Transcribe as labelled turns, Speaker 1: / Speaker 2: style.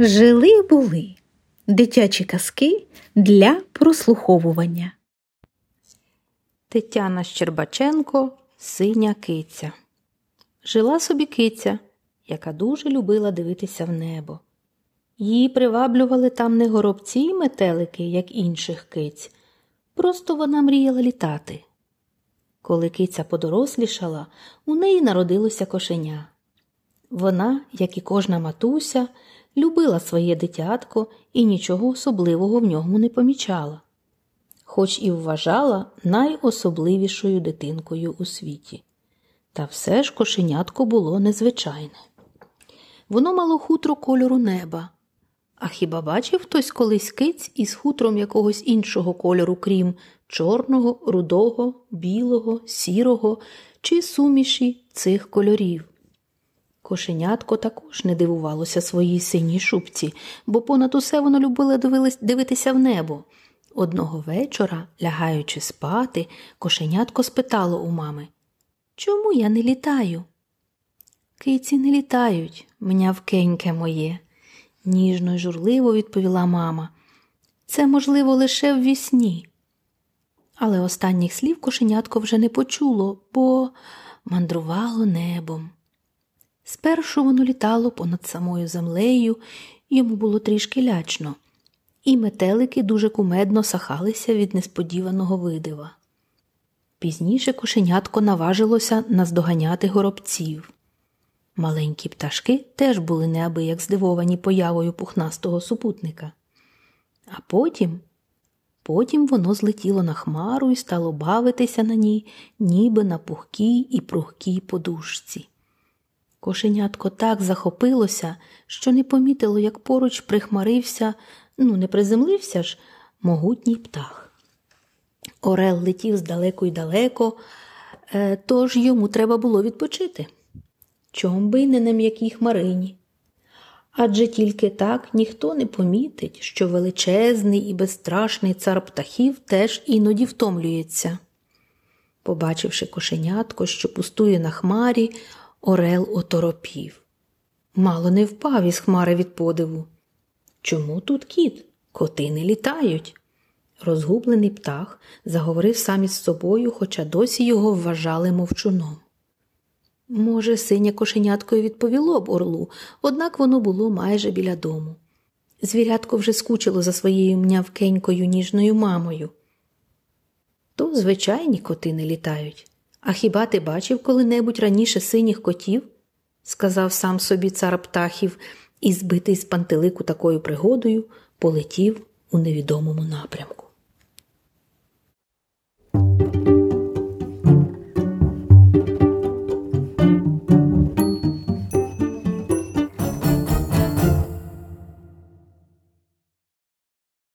Speaker 1: Жили були дитячі казки для прослуховування.
Speaker 2: Тетяна Щербаченко Синя киця. Жила собі киця, яка дуже любила дивитися в небо. Її приваблювали там не горобці й метелики, як інших киць. Просто вона мріяла літати. Коли киця подорослішала, у неї народилося кошеня. Вона, як і кожна матуся, любила своє дитятко і нічого особливого в ньому не помічала, хоч і вважала найособливішою дитинкою у світі. Та все ж кошенятко було незвичайне. Воно мало хутро кольору неба. А хіба бачив хтось колись киць із хутром якогось іншого кольору, крім чорного, рудого, білого, сірого чи суміші цих кольорів? Кошенятко також не дивувалося своїй синій шубці, бо понад усе воно любило дивитися в небо. Одного вечора, лягаючи спати, кошенятко спитало у мами Чому я не літаю? Киці не літають, мнявкеньке моє, ніжно й журливо відповіла мама. Це, можливо, лише в вісні. Але останніх слів кошенятко вже не почуло, бо мандрувало небом. Спершу воно літало понад самою землею, йому було трішки лячно, і метелики дуже кумедно сахалися від несподіваного видива. Пізніше кошенятко наважилося наздоганяти горобців. Маленькі пташки теж були неабияк здивовані появою пухнастого супутника. А потім, потім воно злетіло на хмару і стало бавитися на ній, ніби на пухкій і пругкій подушці. Кошенятко так захопилося, що не помітило, як поруч прихмарився, ну, не приземлився ж, могутній птах. Орел летів здалеку й далеко, е, тож йому треба було відпочити. Чом би не на м'якій хмарині. Адже тільки так ніхто не помітить, що величезний і безстрашний цар птахів теж іноді втомлюється. Побачивши кошенятко, що пустує на хмарі, Орел оторопів. Мало не впав із хмари від подиву. Чому тут кіт? Коти не літають. Розгублений птах заговорив сам із собою, хоча досі його вважали мовчуном. Може, синє кошенятко й відповіло б орлу, однак воно було майже біля дому. Звірятко вже скучило за своєю мнявкенькою ніжною мамою. То звичайні коти не літають. А хіба ти бачив коли-небудь раніше синіх котів? сказав сам собі цар птахів і, збитий з пантелику такою пригодою, полетів у невідомому напрямку.